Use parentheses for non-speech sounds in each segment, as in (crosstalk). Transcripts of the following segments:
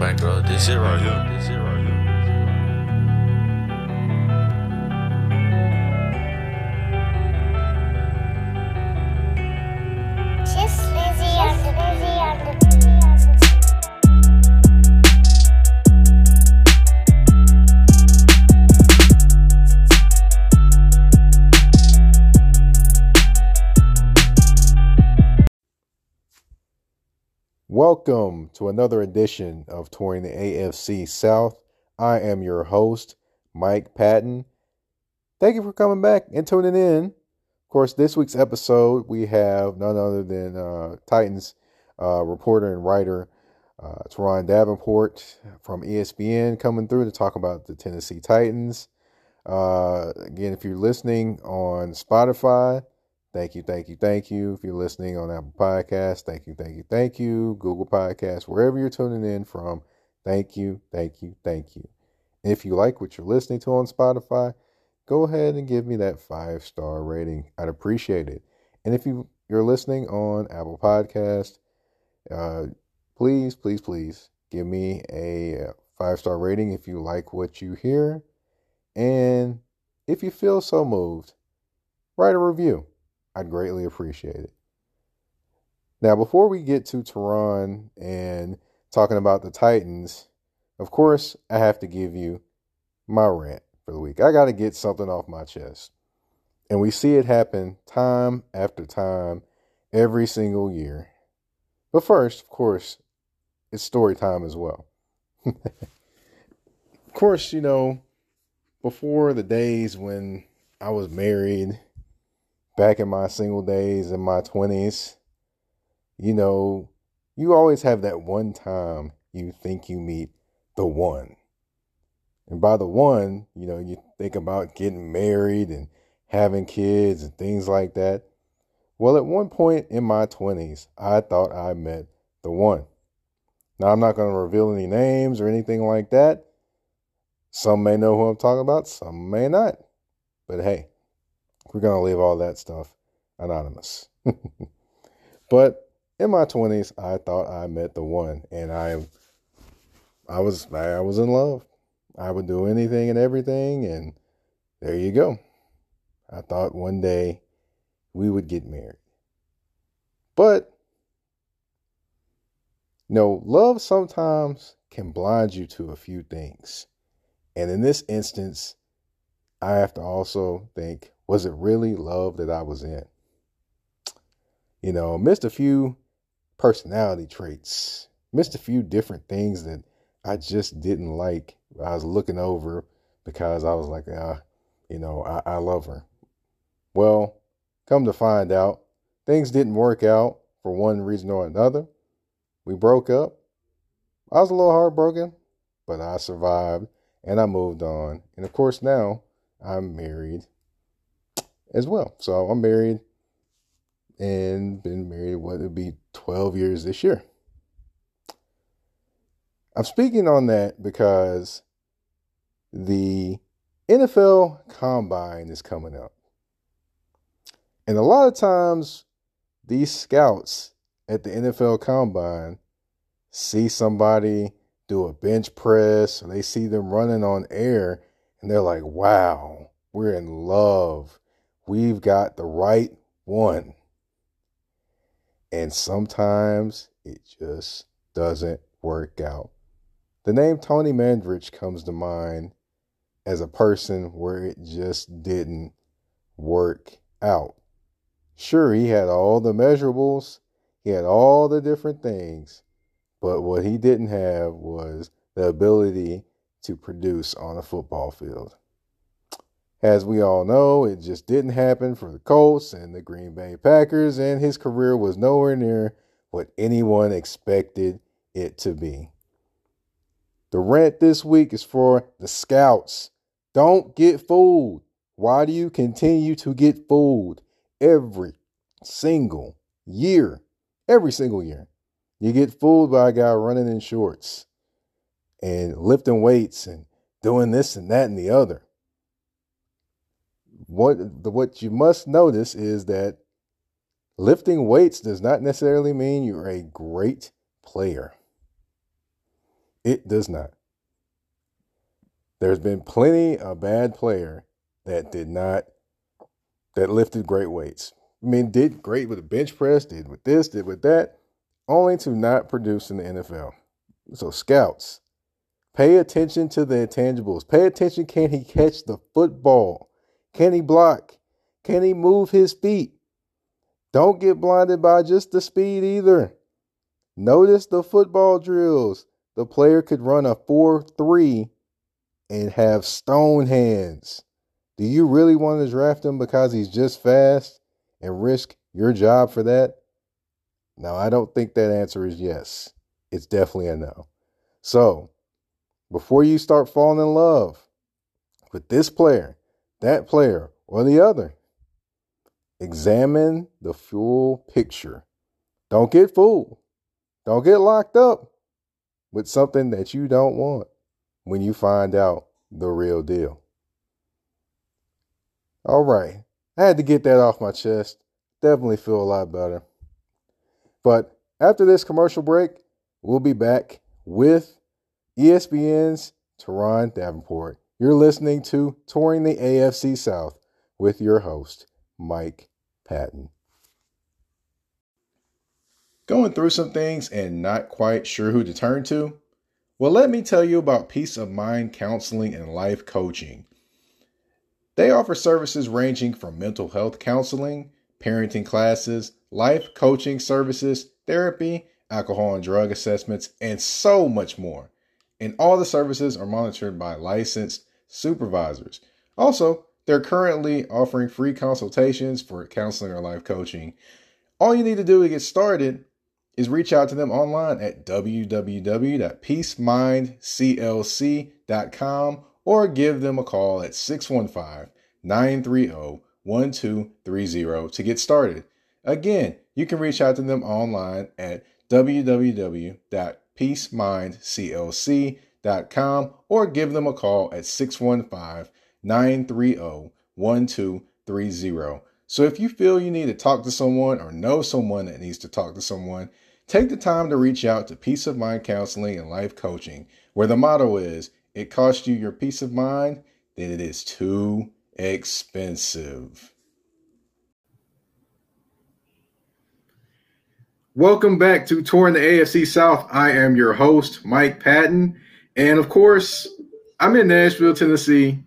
bankroll. This shit right here. This shit right here. Welcome to another edition of Touring the AFC South. I am your host, Mike Patton. Thank you for coming back and tuning in. Of course, this week's episode, we have none other than uh, Titans uh, reporter and writer uh, Turron Davenport from ESPN coming through to talk about the Tennessee Titans. Uh, again, if you're listening on Spotify, Thank you, thank you, thank you. If you're listening on Apple Podcasts, thank you, thank you, thank you. Google Podcasts, wherever you're tuning in from, thank you, thank you, thank you. If you like what you're listening to on Spotify, go ahead and give me that five star rating. I'd appreciate it. And if you, you're listening on Apple Podcast, uh, please, please, please give me a five star rating if you like what you hear. And if you feel so moved, write a review. I'd greatly appreciate it. Now, before we get to Turron and talking about the Titans, of course, I have to give you my rant for the week. I got to get something off my chest. And we see it happen time after time, every single year. But first, of course, it's story time as well. (laughs) of course, you know, before the days when I was married, back in my single days in my 20s, you know, you always have that one time you think you meet the one. And by the one, you know, you think about getting married and having kids and things like that. Well, at one point in my 20s, I thought I met the one. Now, I'm not going to reveal any names or anything like that. Some may know who I'm talking about, some may not. But hey, we're going to leave all that stuff anonymous. (laughs) but in my 20s, I thought I met the one and I I was I was in love. I would do anything and everything and there you go. I thought one day we would get married. But you know, love sometimes can blind you to a few things. And in this instance, I have to also think was it really love that I was in? You know, missed a few personality traits, missed a few different things that I just didn't like. I was looking over because I was like, ah, you know, I, I love her. Well, come to find out, things didn't work out for one reason or another. We broke up. I was a little heartbroken, but I survived and I moved on. And of course, now I'm married as well. So I'm married and been married, what it'll be 12 years this year. I'm speaking on that because the NFL combine is coming up. And a lot of times, these scouts at the NFL combine see somebody do a bench press or they see them running on air and they're like, wow, we're in love. We've got the right one. And sometimes it just doesn't work out. The name Tony Mandarich comes to mind as a person where it just didn't work out. Sure, he had all the measurables, he had all the different things, but what he didn't have was the ability to produce on a football field. As we all know, it just didn't happen for the Colts and the Green Bay Packers, and his career was nowhere near what anyone expected it to be. The rant this week is for the scouts. Don't get fooled. Why do you continue to get fooled every single year? Every single year. You get fooled by a guy running in shorts and lifting weights and doing this and that and the other. What the, what you must notice is that lifting weights does not necessarily mean you're a great player. It does not. There's been plenty of bad player that did not that lifted great weights. I mean, did great with the bench press, did with this, did with that, only to not produce in the NFL. So scouts, pay attention to the intangibles. Pay attention. Can he catch the football? Can he block? Can he move his feet? Don't get blinded by just the speed either. Notice the football drills. The player could run a 4 3 and have stone hands. Do you really want to draft him because he's just fast and risk your job for that? No, I don't think that answer is yes. It's definitely a no. So, before you start falling in love with this player, that player, or the other, examine the full picture. Don't get fooled. Don't get locked up with something that you don't want when you find out the real deal. All right. I had to get that off my chest. Definitely feel a lot better. But after this commercial break, we'll be back with ESPN's Turron Davenport. You're listening to Touring the AFC South with your host, Mike Patton. Going through some things and not quite sure who to turn to? Well, let me tell you about Peace of Mind Counseling and Life Coaching. They offer services ranging from mental health counseling, parenting classes, life coaching services, therapy, alcohol and drug assessments, and so much more. And all the services are monitored by licensed supervisors. Also, they're currently offering free consultations for counseling or life coaching. All you need to do to get started is reach out to them online at www.peacemindclc.com or give them a call at 615 930 1230 to get started. Again, you can reach out to them online at www.peacemindclc.com or give them a call at 615 930 1230. So if you feel you need to talk to someone or know someone that needs to talk to someone, take the time to reach out to Peace of Mind Counseling and Life Coaching, where the motto is it costs you your peace of mind, then it is too expensive. Welcome back to Touring the AFC South. I am your host, Mike Patton. And of course, I'm in Nashville, Tennessee,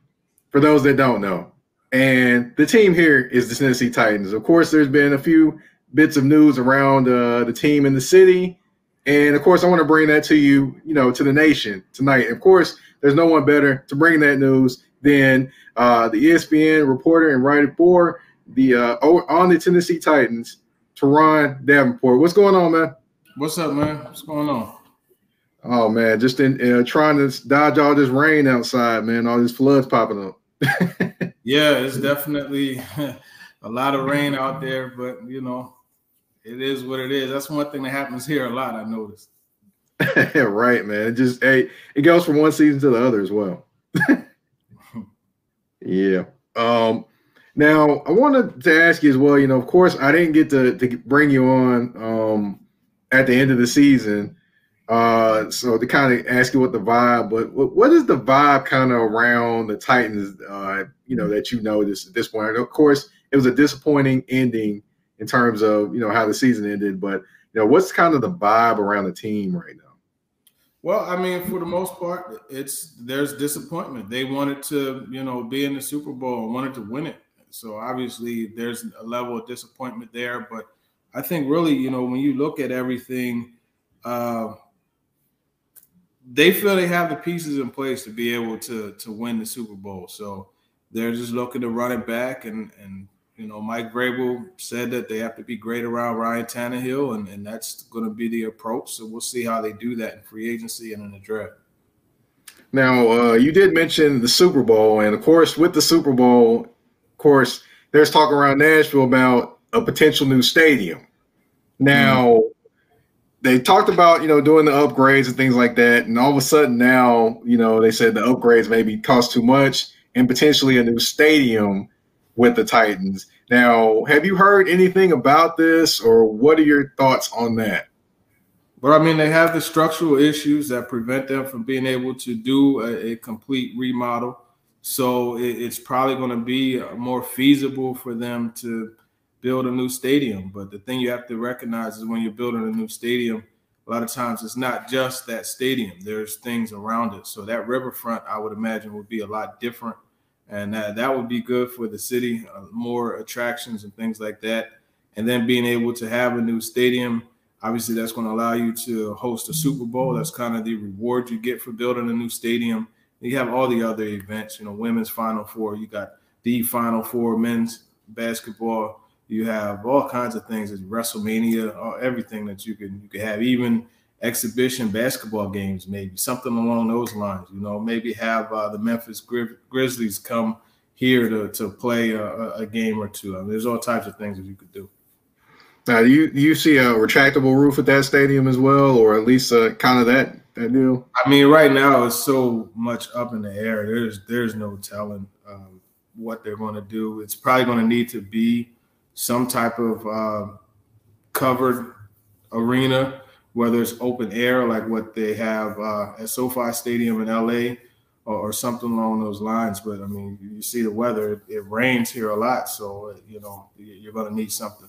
for those that don't know. And the team here is the Tennessee Titans. Of course, there's been a few bits of news around uh, the team in the city. And of course, I want to bring that to you, you know, to the nation tonight. Of course, there's no one better to bring that news than uh, the ESPN reporter and writer for the uh, on the Tennessee Titans, Turron Davenport. What's going on, man? What's up, man? What's going on? Oh man, just in uh, trying to dodge all this rain outside, man. All these floods popping up. (laughs) yeah, it's definitely (laughs) a lot of rain out there, but you know, it is what it is. That's one thing that happens here a lot. I noticed. (laughs) right, man. It just hey, it goes from one season to the other as well. yeah. Um. Now I wanted to ask you as well. You know, of course, I didn't get to to bring you on um at the end of the season. Uh, so to kind of ask you what the vibe, but what, is the vibe kind of around the Titans? Uh, you know that you know this at this point. And of course, it was a disappointing ending in terms of you know how the season ended, but you know what's kind of the vibe around the team right now. Well, I mean, for the most part, it's there's disappointment. They wanted to, you know, be in the Super Bowl and wanted to win it. So obviously, there's a level of disappointment there. But I think really, you know, when you look at everything, uh, they feel they have the pieces in place to be able to to win the Super Bowl. So they're just looking to run it back and and you know, Mike Vrabel said that they have to be great around Ryan Tannehill, and, and that's going to be the approach. So we'll see how they do that in free agency and in the draft. Now, uh, you did mention the Super Bowl, and of course, with the Super Bowl, of course, there's talk around Nashville about a potential new stadium. Now, mm-hmm. They talked about you know doing the upgrades and things like that, and all of a sudden now, you know, they said the upgrades maybe cost too much, and potentially a new stadium with the Titans. Now, have you heard anything about this, or what are your thoughts on that? But I mean, they have the structural issues that prevent them from being able to do a, a complete remodel. So it, it's probably going to be more feasible for them to build a new stadium. But the thing you have to recognize is when you're building a new stadium, a lot of times it's not just that stadium. There's things around it. So that riverfront, I would imagine, would be a lot different, and that that would be good for the city, uh, more attractions and things like that. And then being able to have a new stadium Obviously, that's going to allow you to host a Super Bowl. That's kind of the reward you get for building a new stadium. You have all the other events, you know, women's Final Four. You got the Final Four, men's basketball. You have all kinds of things, as WrestleMania, everything that you can you can have, even exhibition basketball games, maybe something along those lines. You know, maybe have uh, the Memphis Gri- Grizzlies come here to to play a, a game or two. I mean, there's all types of things that you could do. Now, do you do you see a retractable roof at that stadium as well, or at least uh, kind of that that deal? I mean, right now it's so much up in the air. There's there's no telling um, what they're going to do. It's probably going to need to be some type of uh, covered arena, whether it's open air like what they have uh, at SoFi Stadium in LA, or, or, something along those lines. But I mean, you see the weather; it, it rains here a lot, so you know you're going to need something.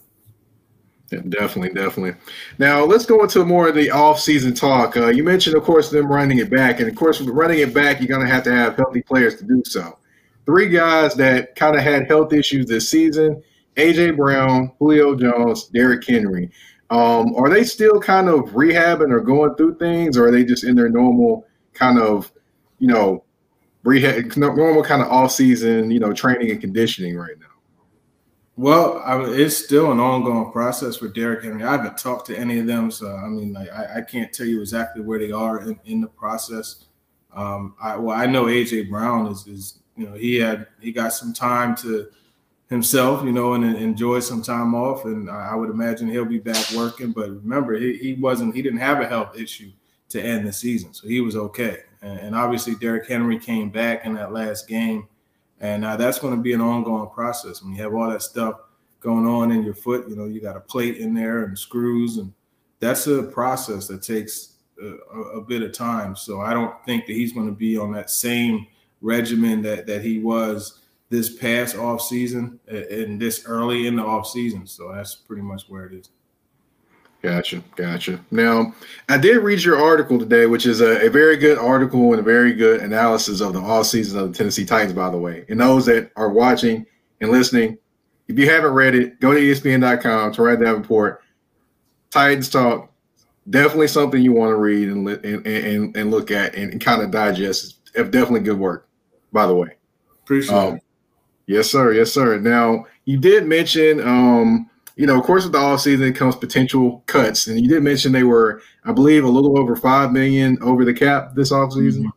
Yeah, definitely, definitely. Now let's go into more of the off-season talk. Uh, you mentioned, of course, them running it back, and of course, running it back, you're going to have to have healthy players to do so. Three guys that kind of had health issues this season: AJ Brown, Julio Jones, Derrick Henry. Um, are they still kind of rehabbing or going through things, or are they just in their normal kind of, you know, rehab, normal kind of off-season, you know, training and conditioning right now? Well, I it's still an ongoing process for Derrick Henry. I haven't talked to any of them, so I mean, like, I, I can't tell you exactly where they are in, in the process. Um, I, well, I know AJ Brown is, is, you know, he had he got some time to himself, you know, and, and enjoy some time off, and I would imagine he'll be back working. But remember, he, he wasn't he didn't have a health issue to end the season, so he was okay. And, and obviously, Derrick Henry came back in that last game and uh, that's going to be an ongoing process. When you have all that stuff going on in your foot, you know, you got a plate in there and screws, and that's a process that takes a, a bit of time. So I don't think that he's going to be on that same regimen that that he was this past off season and this early in the off season. So that's pretty much where it is. Gotcha, gotcha. Now, I did read your article today, which is a, a, very good article and a very good analysis of the off season of the Tennessee Titans, by the way. And those that are watching and listening, if you haven't read it, go to ESPN.com to write that report. Titans talk, definitely something you want to read and and, and, and look at and, and kind of digest. It's definitely good work, by the way. Appreciate um, it. Yes, sir. Yes, sir. Now, you did mention um, you know, of course, with the off season comes potential cuts, and you did mention they were, I believe, a little over five million over the cap this off season. Mm-hmm.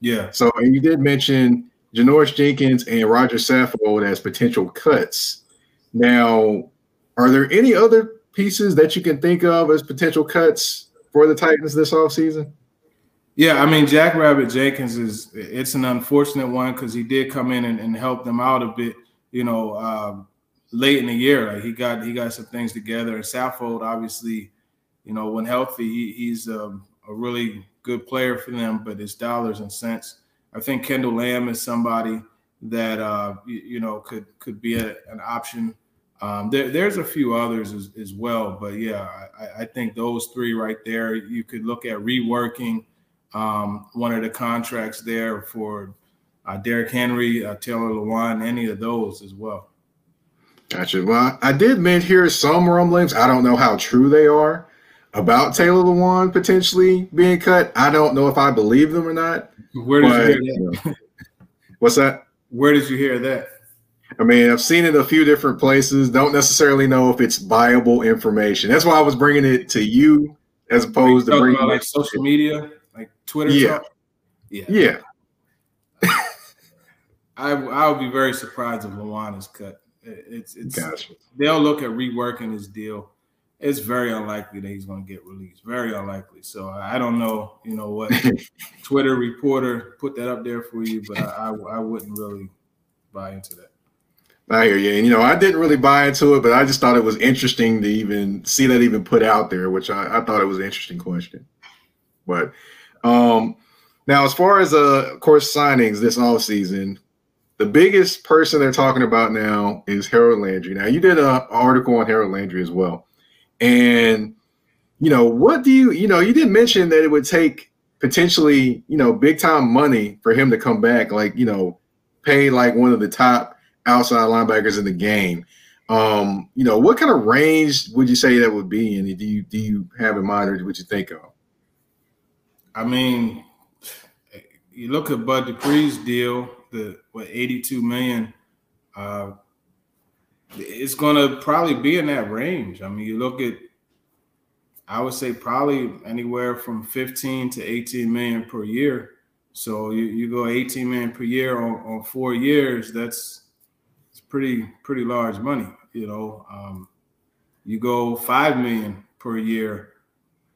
Yeah. So, and you did mention Janoris Jenkins and Roger Saffold as potential cuts. Now, are there any other pieces that you can think of as potential cuts for the Titans this off season? Yeah, I mean, Jack Rabbit Jenkins is it's an unfortunate one because he did come in and, and, help them out a bit. You know, um, late in the year. Like he got he got some things together. And Saffold, obviously, you know, when healthy, he, he's a, um, a, really good player for them. But it's dollars and cents. I think Kendall Lamm is somebody that uh, you, you, know could could be a, an option. Um, there, there's a few others as, as well, but yeah, I, I, think those three right there. You could look at reworking um, one of the contracts there for uh, Derrick Henry, uh, Taylor Lewan, any of those as well. Gotcha. Well, I did hear some rumblings. I don't know how true they are about Taylor Lewan potentially being cut. I don't know if I believe them or not. Where did but, you hear that? what's that? Where did you hear that? I mean, I've seen it a few different places. Don't necessarily know if it's viable information. That's why I was bringing it to you as opposed to bringing like social media, like Twitter. Yeah, talk? yeah, yeah. (laughs) I I would be very surprised if Lewan is cut. It's it's gotcha. they'll look at reworking his deal. It's very unlikely that he's going to get released. Very unlikely. So I don't know, you know what (laughs) Twitter reporter put that up there for you, but I, I, I wouldn't really buy into that. I hear you. And, you know, I didn't really buy into it, but I just thought it was interesting to even see that even put out there, which I, I thought it was an interesting question. But um, now, as far as, uh, of course, signings this off season, the biggest person they're talking about now is Harold Landry. Now, you did an article on Harold Landry as well. And, you know, what do you, you know, you did mention that it would take potentially, you know, big time money for him to come back, like, you know, pay like one of the top outside linebackers in the game. Um, you know, what kind of range would you say that would be? And do you do you have in mind or what you think of? I mean, you look at Bud Dupree's deal, the what 82 million, uh, it's gonna probably be in that range. I mean, you look at I would say probably anywhere from 15 to 18 million per year. So you, you go 18 million per year on, on four years, that's it's pretty pretty large money, you know. Um, you go five million per year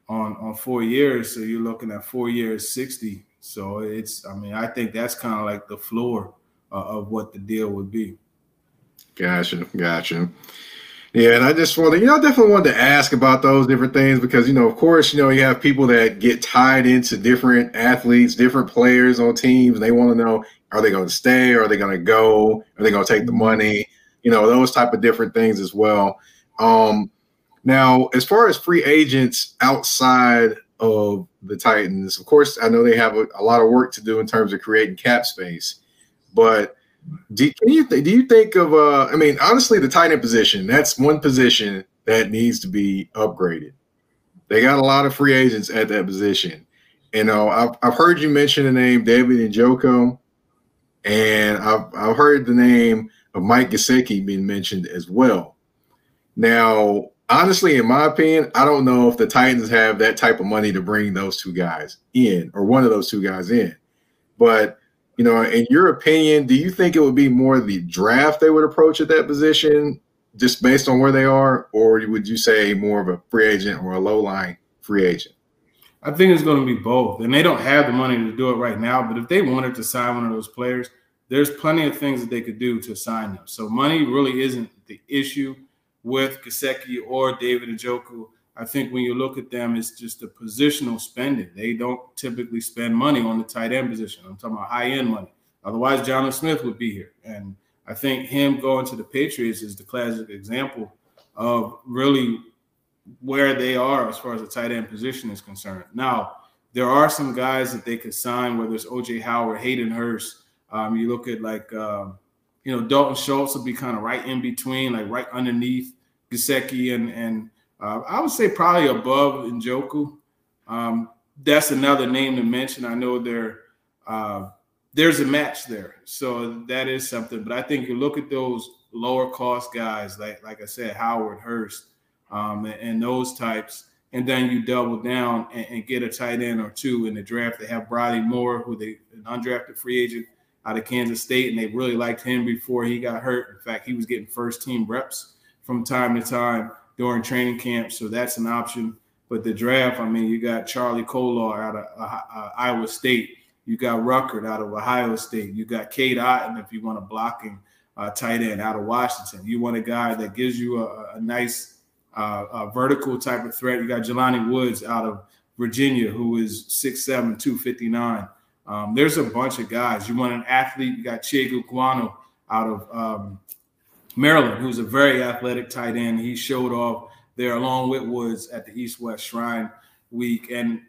on on four years, so you're looking at four years 60. So it's I mean, I think that's kind of like the floor uh, of what the deal would be. Gotcha, gotcha. Yeah, and I just wanted, you know, I definitely wanted to ask about those different things because, you know, of course, you know, you have people that get tied into different athletes, different players on teams. They want to know, are they going to stay? Are they going to go? Are they going to take the money? You know, those type of different things as well. Um, now, as far as free agents outside of the Titans, of course, I know they have a, a lot of work to do in terms of creating cap space, but do, you th- do you think of uh I mean honestly the tight end position that's one position that needs to be upgraded. They got a lot of free agents at that position. You know, I've, I've heard you mention the name David Njoku, and I've, I've heard the name of Mike Gesicki being mentioned as well. Now, honestly, in my opinion, I don't know if the Titans have that type of money to bring those two guys in or one of those two guys in. But you know, in your opinion, do you think it would be more the draft they would approach at that position, just based on where they are, or would you say more of a free agent or a low line free agent? I think it's going to be both, and they don't have the money to do it right now. But if they wanted to sign one of those players, there's plenty of things that they could do to sign them. So money really isn't the issue with Gesicki or David Njoku. I think when you look at them, it's just a positional spending. They don't typically spend money on the tight end position. I'm talking about high end money. Otherwise, Jonnu Smith would be here. And I think him going to the Patriots is the classic example of really where they are as far as the tight end position is concerned. Now, there are some guys that they could sign, whether it's OJ Howard, Hayden Hurst. Um, you look at like, um, you know, Dalton Schultz will be kind of right in between, like right underneath Gesicki and and uh, I would say probably above Njoku. Um, that's another name to mention. I know there uh, there's a match there, so that is something. But I think you look at those lower cost guys, like like I said, Howard Hurst, um, and, and, those types, and then you double down and, and, get a tight end or two in the draft. They have Briley Moore, who they an undrafted free agent out of Kansas State, and they really liked him before he got hurt. In fact, he was getting first team reps from time to time during training camp, so that's an option. But the draft, I mean, you got Charlie Kolar out of uh, uh, Iowa State. You got Ruckert out of Ohio State. You got Cade Otton if you want a blocking uh, tight end out of Washington. You want a guy that gives you a, a nice uh, a vertical type of threat. You got Jelani Woods out of Virginia, who is 6'7", 259. Um, there's a bunch of guys. You want an athlete, you got Chig Okonkwo out of um, Maryland, who's a very athletic tight end. He showed off there along with Woods at the East West Shrine Week, and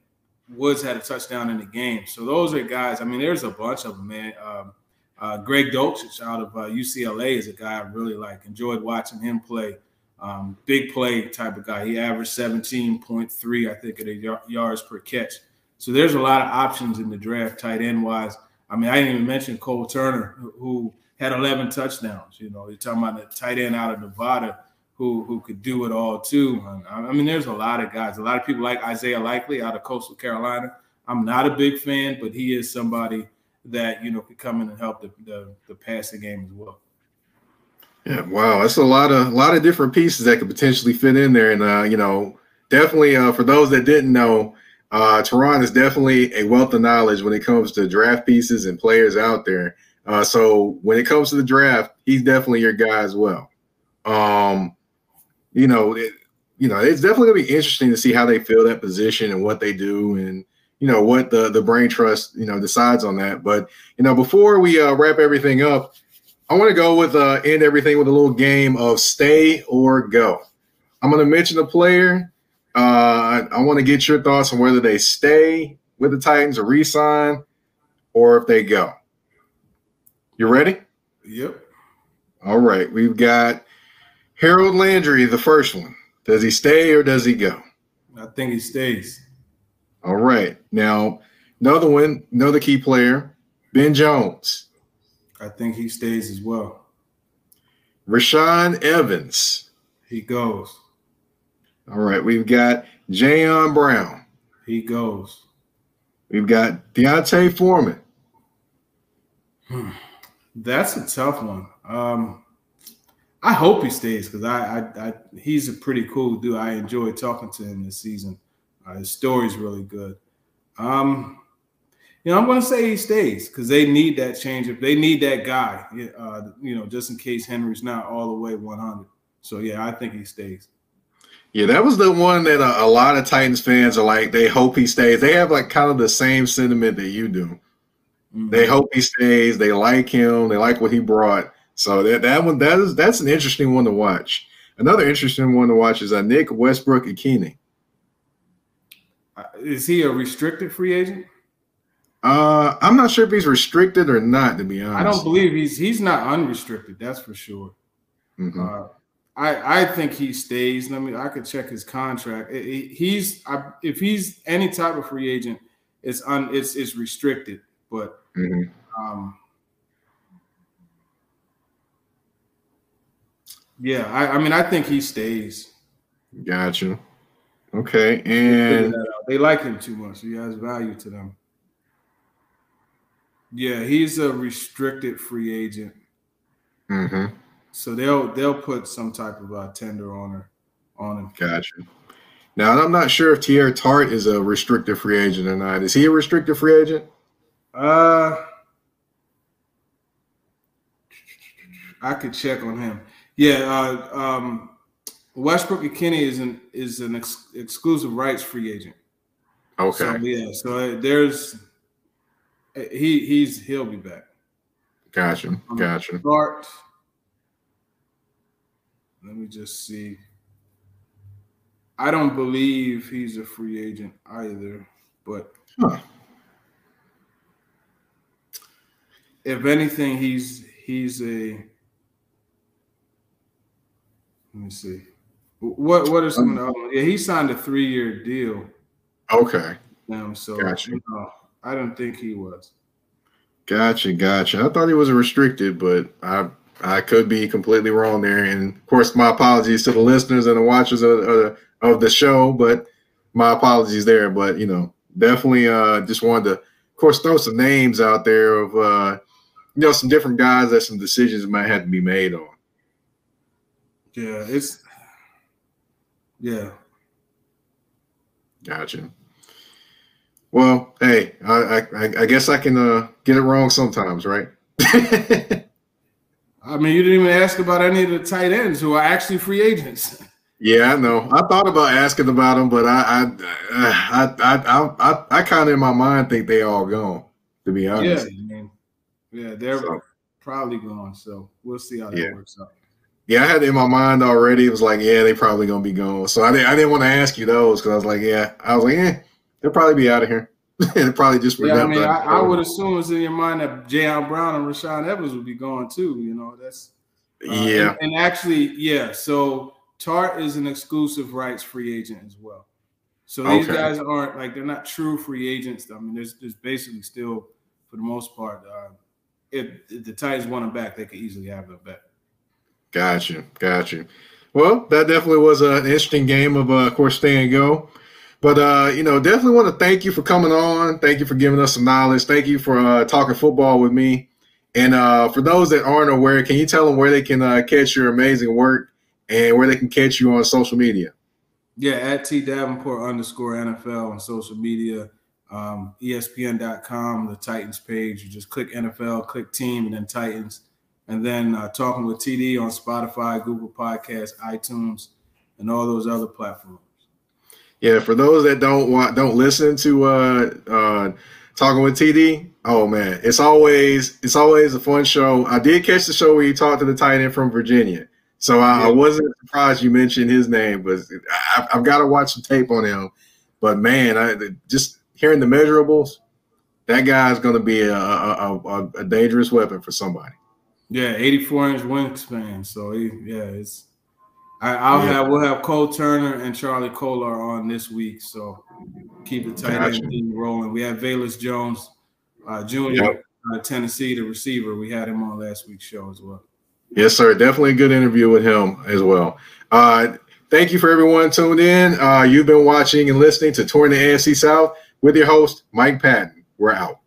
Woods had a touchdown in the game. So those are guys. I mean, there's a bunch of them, man. Um, uh, Greg Dulcich out of uh, UCLA is a guy I really like. Enjoyed watching him play. Um, big play type of guy. He averaged 17.3, I think, at yards per catch. So there's a lot of options in the draft, tight end wise. I mean, I didn't even mention Cole Turner, who had 11 touchdowns. You know, you're talking about a tight end out of Nevada who who could do it all too. I mean, there's a lot of guys. A lot of people like Isaiah Likely out of Coastal Carolina. I'm not a big fan, but he is somebody that you know could come in and help the the, the passing game as well. Yeah, wow, that's a lot of a lot of different pieces that could potentially fit in there, and uh, you know, definitely uh, for those that didn't know, uh, Turron is definitely a wealth of knowledge when it comes to draft pieces and players out there. Uh, so when it comes to the draft, he's definitely your guy as well. Um, you know, it, you know, it's definitely gonna be interesting to see how they fill that position and what they do, and you know what the the brain trust you know decides on that. But you know, before we uh, wrap everything up, I want to go with uh, end everything with a little game of stay or go. I'm to mention a player. Uh, I, I want to get your thoughts on whether they stay with the Titans or resign, or if they go. You ready? Yep. All right. We've got Harold Landry, the first one. Does he stay or does he go? I think he stays. All right. Now, another one, another key player, Ben Jones, I think he stays as well. Rashaan Evans. He goes. All right. We've got Jayon Brown. He goes. We've got D'Onta Foreman. That's a tough one. Um, I hope he stays because I, I, I, he's a pretty cool dude. I enjoy talking to him this season. Uh, his story's really good. Um, you know, I'm going to say he stays because they need that change. If they need that guy, uh, you know, just in case Henry's not all the way 100. So yeah, I think he stays. Yeah, that was the one that a, a lot of Titans fans are like, they hope he stays. They have like kind of the same sentiment that you do. Mhm. They hope he stays. They like him. They like what he brought. So that that one that is that's an interesting one to watch. Another interesting one to watch is uh, Nick Westbrook-Ikhine. Uh, Is he a restricted free agent? Uh, I'm not sure if he's restricted or not. To be honest, I don't believe he's he's not unrestricted. That's for sure. Mhm. Uh, I I think he stays. Let me. I could check his contract. He's I, if he's any type of free agent, it's un it's it's restricted. But Mhm. um, yeah, I, I mean I think he stays. Gotcha. Okay, and that. They like him too much. He has value to them. Yeah, he's a restricted free agent. mhm. So they'll they'll put some type of uh, tender on her on him. Gotcha. Now I'm not sure if Teair Tart is a restricted free agent or not. Is he a restricted free agent? Uh, I could check on him. Yeah, uh, um, Westbrook McKinney is an is an ex- exclusive rights free agent. Okay. So yeah, so there's he he's he'll be back. Gotcha. Gotcha. Start. Let me just see. I don't believe he's a free agent either, but Huh. if anything, he's he's a. Let me see. What what are some of the? Yeah, he signed a three year deal. Okay. Um, so Gotcha. you know, I don't think he was. Gotcha, gotcha. I thought he was a restricted, but I I could be completely wrong there. And of course, my apologies to the listeners and the watchers of, of, of the show, but my apologies there. But you know, definitely uh just wanted to, of course, throw some names out there of uh you know some different guys that some decisions might have to be made on. Yeah, it's yeah. Gotcha. Well, hey, I I, I guess I can uh get it wrong sometimes, right? (laughs) I mean, you didn't even ask about any of the tight ends who are actually free agents. Yeah, I know. I thought about asking about them, but I, I, I, I, I, I, I kind of in my mind think they all gone. To be Yeah, honest. I mean, yeah, they're So, probably gone. So we'll see how that Yeah. works out. yeah, I had it in my mind already. It was like, yeah, they probably gonna be gone. So I didn't, I didn't want to ask you those because I was like, yeah, I was like, yeah, they'll probably be out of here. (laughs) They'll probably just Yeah, I mean, I, I would assume it's in your mind that Jayon Brown and Rashaan Evans would be gone too. You know, that's uh, yeah, and, and actually, yeah. So Tart is an exclusive rights free agent as well. So these Okay. guys aren't like they're not true free agents. I mean, there's there's basically still, for the most part, uh, if, if the Titans want them back, they could easily have them back. gotcha, gotcha. Well, that definitely was an interesting game of, uh, of course, stay and go. But uh, you know, definitely want to thank you for coming on. Thank you for giving us some knowledge. Thank you for uh, talking football with me. And uh, for those that aren't aware, can you tell them where they can uh, catch your amazing work and where they can catch you on social media? Yeah, at T Davenport underscore NFL on social media. um, ESPN.com, the Titans page. You just click NFL, click team, and then Titans. And then uh, talking with TD on Spotify, Google Podcasts, iTunes, and all those other platforms. Yeah, for those that don't want don't listen to uh uh talking with TD, oh man, it's always it's always a fun show. I did catch the show where you talked to the tight end from Virginia. So I, I wasn't surprised you mentioned his name, but I, have got to watch some tape on him. But man, I just hearing the measurables, that guy's going to be a, a, a, a, dangerous weapon for somebody. Yeah, 84 inch wingspan. So he, yeah, it's. I, will yeah. have we'll have Cole Turner and Charlie Kolar on this week. So keep the tight gotcha. end rolling. We have Velus Jones, uh, Jr. Yep. Uh, Tennessee, the receiver. We had him on last week's show as well. Yes, sir. Definitely a good interview with him as well. Uh, thank you for everyone tuned in. Uh, you've been watching and listening to Touring the AFC South with your host, Mike Patton. We're out.